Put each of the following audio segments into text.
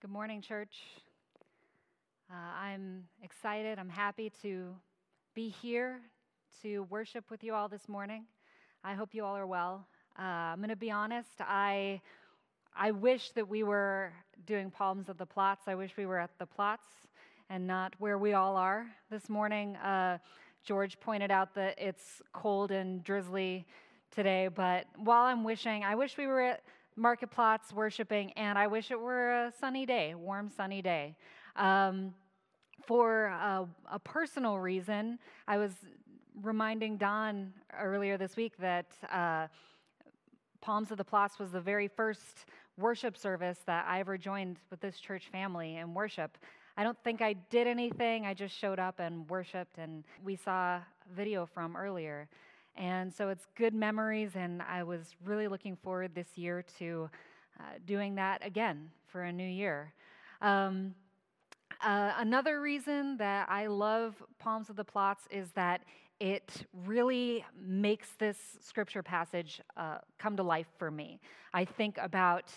Good morning, church. Uh, I'm excited. I'm happy to be here to worship with you all this morning. I hope you all are well. Uh, I'm going to be honest. I I wish that we were doing Palms of the Plots. I wish we were at the Plots and not where we all are this morning. Uh, George pointed out that it's cold and drizzly today, but while I'm wishing, I wish we were at market plots worshiping, and I wish it were a sunny day, warm, sunny day. Um, for a, a, personal reason, I was reminding Don earlier this week that uh, Palms of the Plots was the very first worship service that I ever joined with this church family in worship. I don't think I did anything, I just showed up and worshiped, and we saw video from earlier. And so it's good memories, and I was really looking forward this year to uh, doing that again for a new year. Um, uh, another reason that I love Palms of the Plots is that it really makes this scripture passage uh, come to life for me. I think about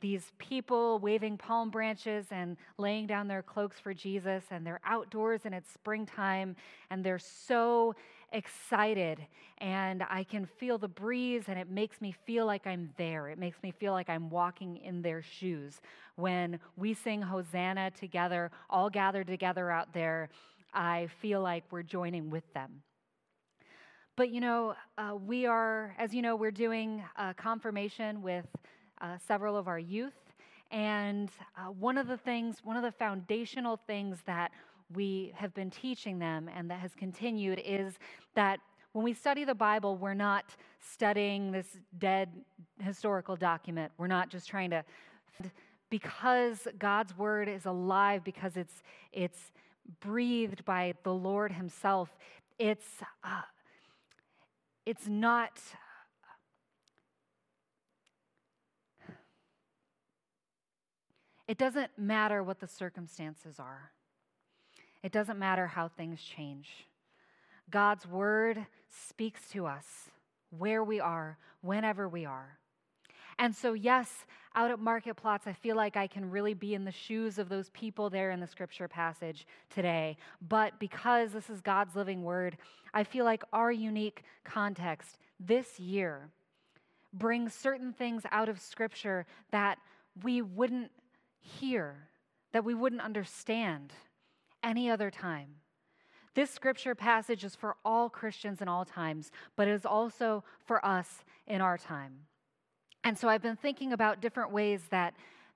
these people waving palm branches and laying down their cloaks for Jesus, and they're outdoors and it's springtime, and they're so excited and I can feel the breeze and it makes me feel like I'm there. It makes me feel like I'm walking in their shoes. When we sing Hosanna together, all gathered together out there, I feel like we're joining with them. But you know, uh, we are, as you know, we're doing confirmation with uh, several of our youth. And uh, one of the things, one of the foundational things that we have been teaching them and that has continued is that when we study the Bible, we're not studying this dead historical document. We're not just trying to, because God's word is alive, because it's, it's breathed by the Lord Himself, it's, uh, it's not. It doesn't matter what the circumstances are. It doesn't matter how things change. God's word speaks to us where we are, whenever we are. And so, yes, out at market plots, I feel like I can really be in the shoes of those people there in the scripture passage today. But because this is God's living word, I feel like our unique context this year brings certain things out of scripture that we wouldn't hear, that we wouldn't understand any other time. This scripture passage is for all Christians in all times, but it is also for us in our time. And so I've been thinking about different ways that,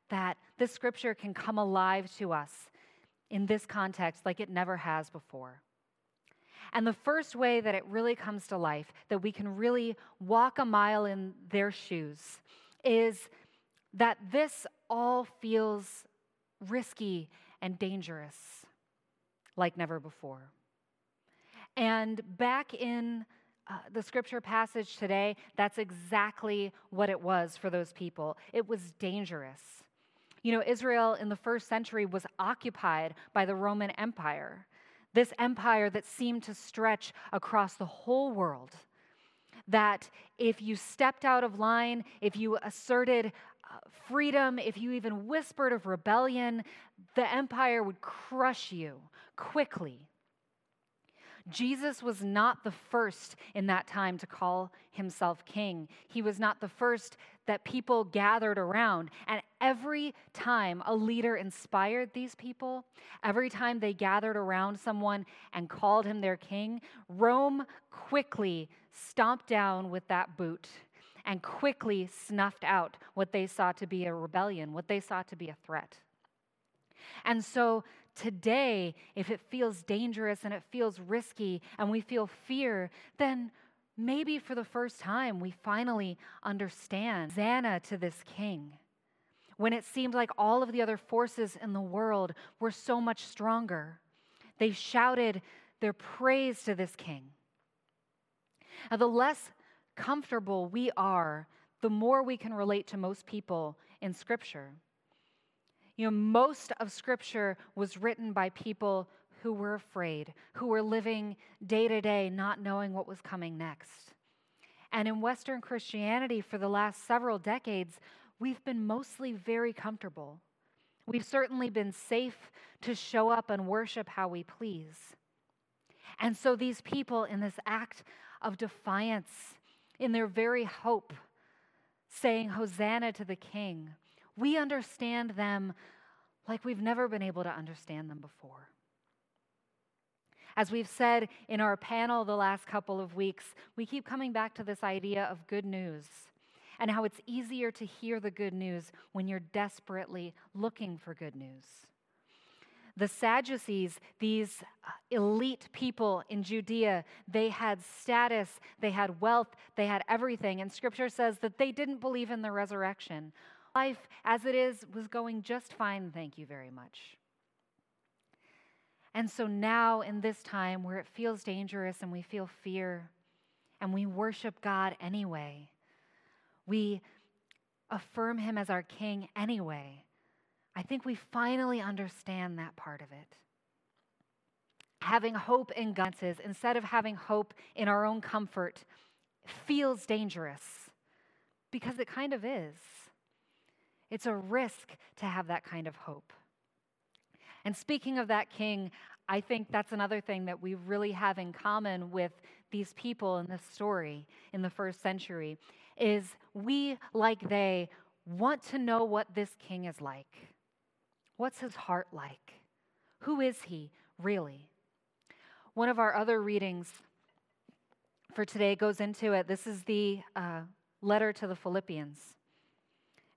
that this scripture can come alive to us in this context like it never has before. And the first way that it really comes to life, that we can really walk a mile in their shoes, is that this all feels risky and dangerous like never before. And back in uh, the scripture passage today, that's exactly what it was for those people. It was dangerous. You know, Israel in the first century was occupied by the Roman Empire, this empire that seemed to stretch across the whole world. That if you stepped out of line, if you asserted uh, freedom, if you even whispered of rebellion, the empire would crush you quickly. Jesus was not the first in that time to call himself king. He was not the first that people gathered around. And every time a leader inspired these people, every time they gathered around someone and called him their king, Rome quickly stomped down with that boot and quickly snuffed out what they saw to be a rebellion, what they saw to be a threat. And so today, if it feels dangerous and it feels risky and we feel fear, then maybe for the first time we finally understand Hosanna to this king. When it seemed like all of the other forces in the world were so much stronger, they shouted their praise to this king. Now, the less comfortable we are, the more we can relate to most people in Scripture. You know, most of Scripture was written by people who were afraid, who were living day to day, not knowing what was coming next. And in Western Christianity, for the last several decades, we've been mostly very comfortable. We've certainly been safe to show up and worship how we please. And so these people, in this act of defiance, in their very hope, saying, Hosanna to the King, we understand them like we've never been able to understand them before. As we've said in our panel the last couple of weeks, we keep coming back to this idea of good news and how it's easier to hear the good news when you're desperately looking for good news. The Sadducees, these uh, elite people in Judea, they had status, they had wealth, they had everything. And scripture says that they didn't believe in the resurrection. Life as it is was going just fine, thank you very much. And so now, in this time where it feels dangerous and we feel fear, and we worship God anyway, we affirm Him as our King anyway, I think we finally understand that part of it. Having hope in God instead of having hope in our own comfort feels dangerous because it kind of is. It's a risk to have that kind of hope. And speaking of that king, I think that's another thing that we really have in common with these people in this story in the first century is we like they want to know what this king is like. What's his heart like? Who is he really? One of our other readings for today goes into it. This is the uh, letter to the Philippians.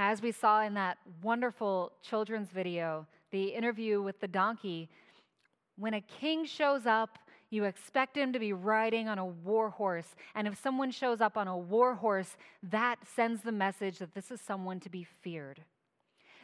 As we saw in that wonderful children's video, the interview with the donkey, when a king shows up, you expect him to be riding on a war horse. And if someone shows up on a war horse, that sends the message that this is someone to be feared.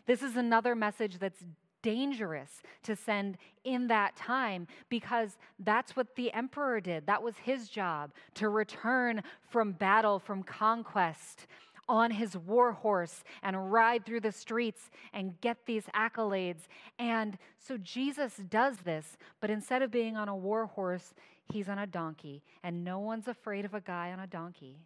This is another message that's dangerous to send in that time because that's what the emperor did. That was his job to return from battle, from conquest on his war horse and ride through the streets and get these accolades. And so Jesus does this, but instead of being on a war horse, he's on a donkey. And no one's afraid of a guy on a donkey.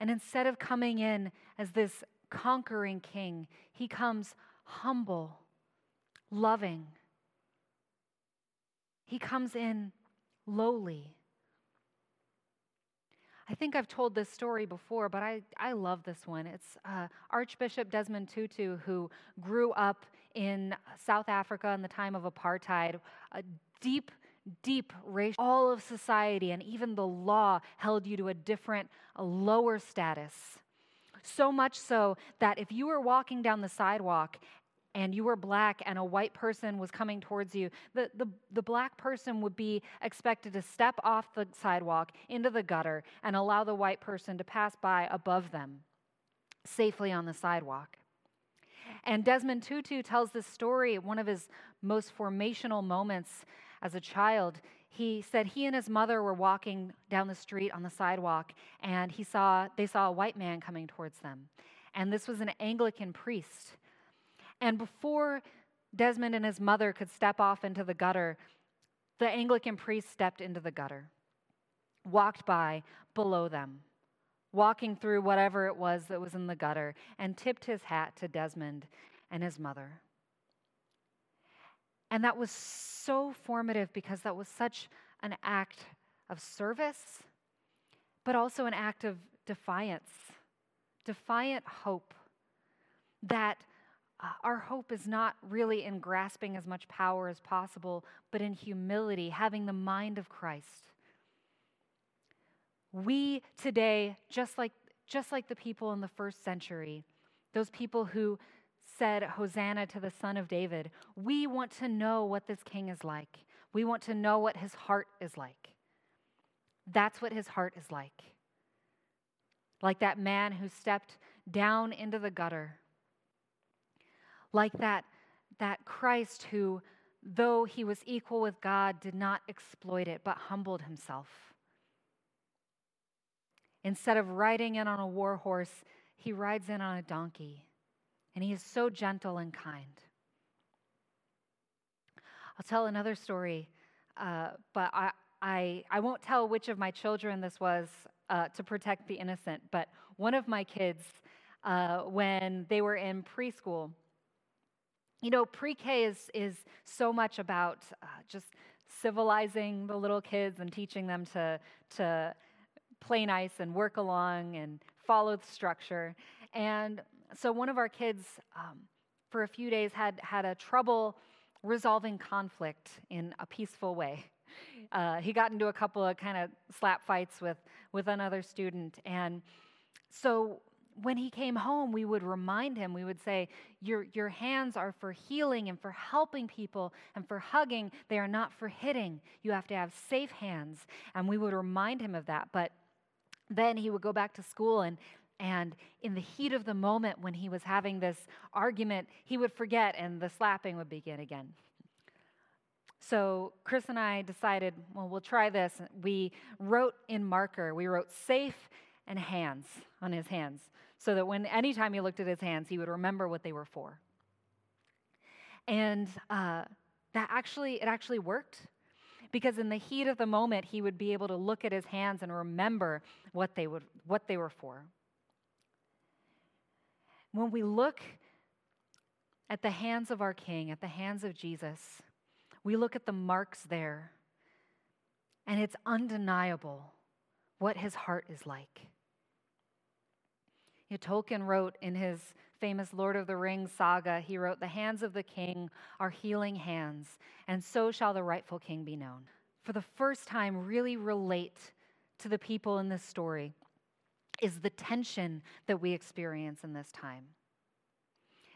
And instead of coming in as this conquering king, he comes humble, loving. He comes in lowly. I think I've told this story before, but I, I love this one. It's uh, Archbishop Desmond Tutu, who grew up in South Africa in the time of apartheid, a deep, deep racial. All of society and even the law held you to a different, a lower status. So much so that if you were walking down the sidewalk and you were black and a white person was coming towards you, the, the, the black person would be expected to step off the sidewalk into the gutter and allow the white person to pass by above them safely on the sidewalk. And Desmond Tutu tells this story, one of his most formational moments as a child. He said he and his mother were walking down the street on the sidewalk and he saw they saw a white man coming towards them. And this was an Anglican priest and before Desmond and his mother could step off into the gutter, the Anglican priest stepped into the gutter, walked by below them, walking through whatever it was that was in the gutter, and tipped his hat to Desmond and his mother. And that was so formative because that was such an act of service, but also an act of defiance, defiant hope that Uh, our hope is not really in grasping as much power as possible, but in humility, having the mind of Christ. We today, just like, just like the people in the first century, those people who said, Hosanna to the Son of David, we want to know what this king is like. We want to know what his heart is like. That's what his heart is like. Like that man who stepped down into the gutter like that, that Christ who, though he was equal with God, did not exploit it, but humbled himself. Instead of riding in on a war horse, he rides in on a donkey, and he is so gentle and kind. I'll tell another story, uh, but I, I, I won't tell which of my children this was uh, to protect the innocent, but one of my kids, uh, when they were in preschool, you know, pre K is, is so much about uh, just civilizing the little kids and teaching them to, to play nice and work along and follow the structure. And so one of our kids, um, for a few days, had, had a trouble resolving conflict in a peaceful way. Uh, he got into a couple of kind of slap fights with, with another student. And so when he came home, we would remind him, we would say, your, your hands are for healing and for helping people and for hugging. They are not for hitting. You have to have safe hands. And we would remind him of that. But then he would go back to school and and in the heat of the moment when he was having this argument, he would forget and the slapping would begin again. So Chris and I decided, well, we'll try this. We wrote in marker, we wrote safe and hands on his hands so that when anytime he looked at his hands, he would remember what they were for. And uh, that actually, it actually worked because in the heat of the moment, he would be able to look at his hands and remember what they, would, what they were for. When we look at the hands of our King, at the hands of Jesus, we look at the marks there, and it's undeniable what his heart is like. You know, Tolkien wrote in his famous Lord of the Rings saga, he wrote, The hands of the king are healing hands, and so shall the rightful king be known. For the first time, really relate to the people in this story is the tension that we experience in this time.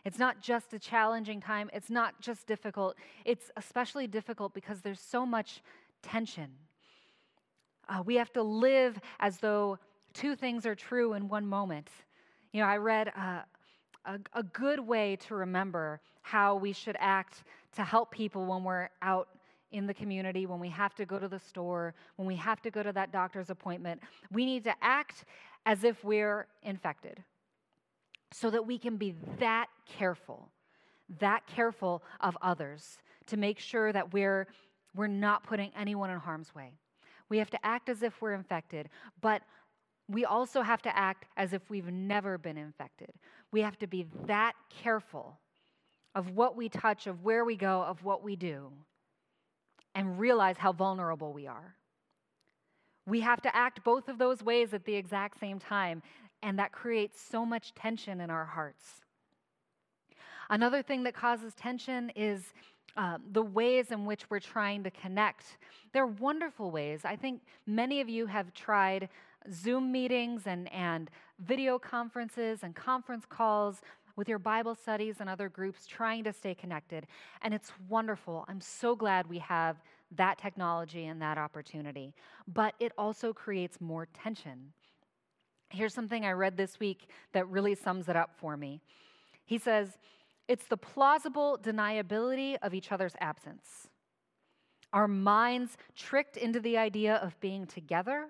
It's not just a challenging time, it's not just difficult, it's especially difficult because there's so much tension. Uh, we have to live as though two things are true in one moment. You know, I read uh, a, a good way to remember how we should act to help people when we're out in the community, when we have to go to the store, when we have to go to that doctor's appointment. We need to act as if we're infected so that we can be that careful, that careful of others to make sure that we're, we're not putting anyone in harm's way. We have to act as if we're infected, but we also have to act as if we've never been infected. We have to be that careful of what we touch, of where we go, of what we do, and realize how vulnerable we are. We have to act both of those ways at the exact same time, and that creates so much tension in our hearts. Another thing that causes tension is uh, the ways in which we're trying to connect. They're wonderful ways. I think many of you have tried Zoom meetings and, and video conferences and conference calls with your Bible studies and other groups trying to stay connected. And it's wonderful. I'm so glad we have that technology and that opportunity. But it also creates more tension. Here's something I read this week that really sums it up for me. He says, It's the plausible deniability of each other's absence. Our minds tricked into the idea of being together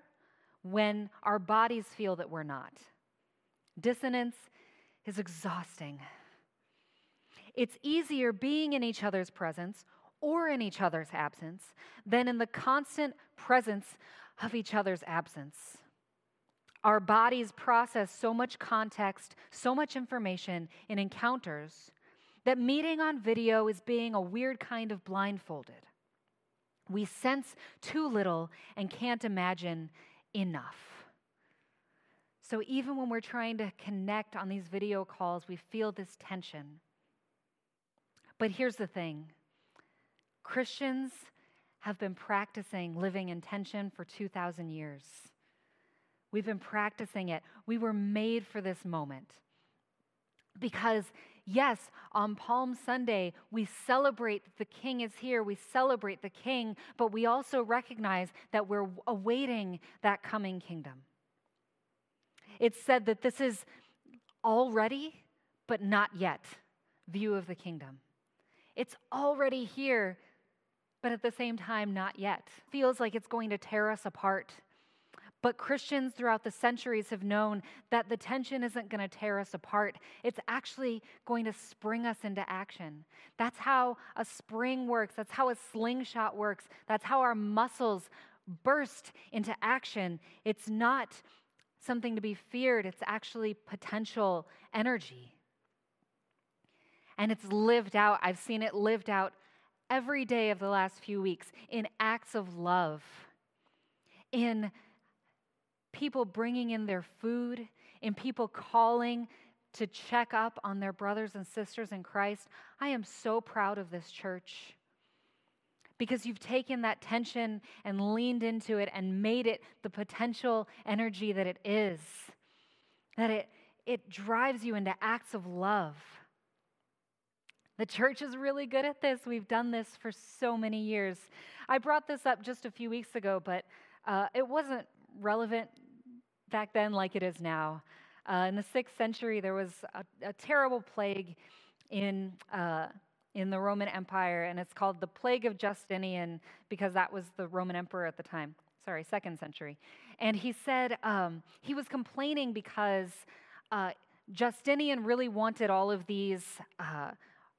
when our bodies feel that we're not. Dissonance is exhausting. It's easier being in each other's presence or in each other's absence than in the constant presence of each other's absence. Our bodies process so much context, so much information in encounters that meeting on video is being a weird kind of blindfolded. We sense too little and can't imagine enough. So even when we're trying to connect on these video calls, we feel this tension. But here's the thing Christians have been practicing living in tension for 2,000 years. We've been practicing it. We were made for this moment. Because, yes, on Palm Sunday, we celebrate that the King is here, we celebrate the King, but we also recognize that we're awaiting that coming kingdom. It's said that this is already, but not yet. view of the kingdom. It's already here, but at the same time, not yet. Feels like it's going to tear us apart. But Christians throughout the centuries have known that the tension isn't going to tear us apart. It's actually going to spring us into action. That's how a spring works. That's how a slingshot works. That's how our muscles burst into action. It's not something to be feared, it's actually potential energy. And it's lived out. I've seen it lived out every day of the last few weeks in acts of love, in people bringing in their food, in people calling to check up on their brothers and sisters in Christ. I am so proud of this church because you've taken that tension and leaned into it and made it the potential energy that it is. That it, it drives you into acts of love. The church is really good at this. We've done this for so many years. I brought this up just a few weeks ago, but uh, it wasn't relevant back then like it is now. Uh, in the sixth century, there was a, a terrible plague in, uh, in the Roman Empire, and it's called the Plague of Justinian because that was the Roman emperor at the time. Sorry, second century. And he said um, he was complaining because uh, Justinian really wanted all of these, uh,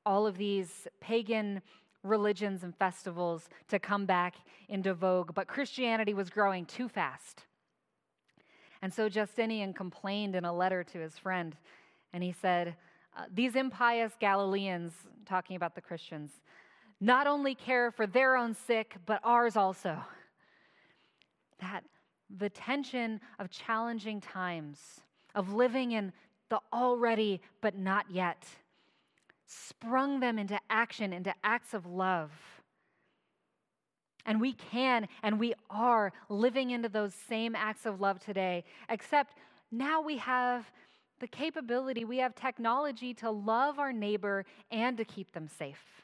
all of these pagan religions and festivals to come back into vogue, but Christianity was growing too fast. And so Justinian complained in a letter to his friend, and he said, uh, These impious Galileans, talking about the Christians, not only care for their own sick, but ours also. That the tension of challenging times, of living in the already but not yet, sprung them into action, into acts of love. And we can and we are living into those same acts of love today, except now we have the capability, we have technology to love our neighbor and to keep them safe.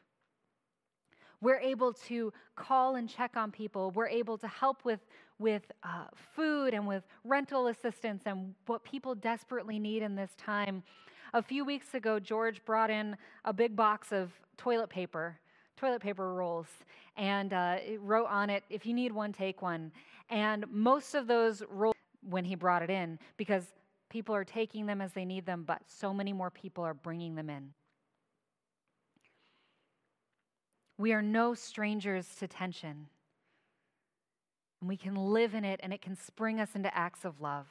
We're able to call and check on people. We're able to help with, with uh, food and with rental assistance and what people desperately need in this time. A few weeks ago, George brought in a big box of toilet paper toilet paper rolls and uh, wrote on it, if you need one, take one. And most of those rolls when he brought it in because people are taking them as they need them, but so many more people are bringing them in. We are no strangers to tension. And we can live in it, and it can spring us into acts of love.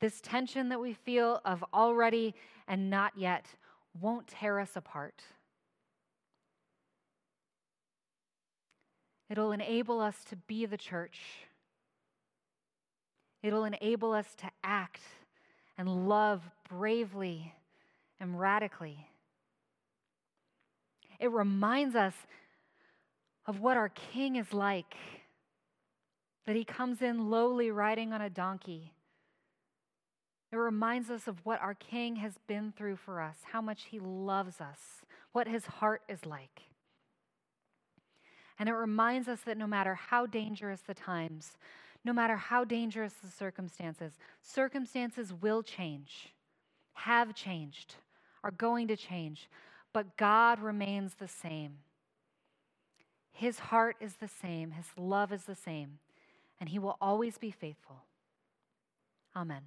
This tension that we feel of already and not yet won't tear us apart. It'll enable us to be the church. It'll enable us to act and love bravely and radically. It reminds us of what our King is like that he comes in lowly riding on a donkey. It reminds us of what our King has been through for us, how much he loves us, what his heart is like. And it reminds us that no matter how dangerous the times, no matter how dangerous the circumstances, circumstances will change, have changed, are going to change, but God remains the same. His heart is the same, His love is the same, and He will always be faithful. Amen.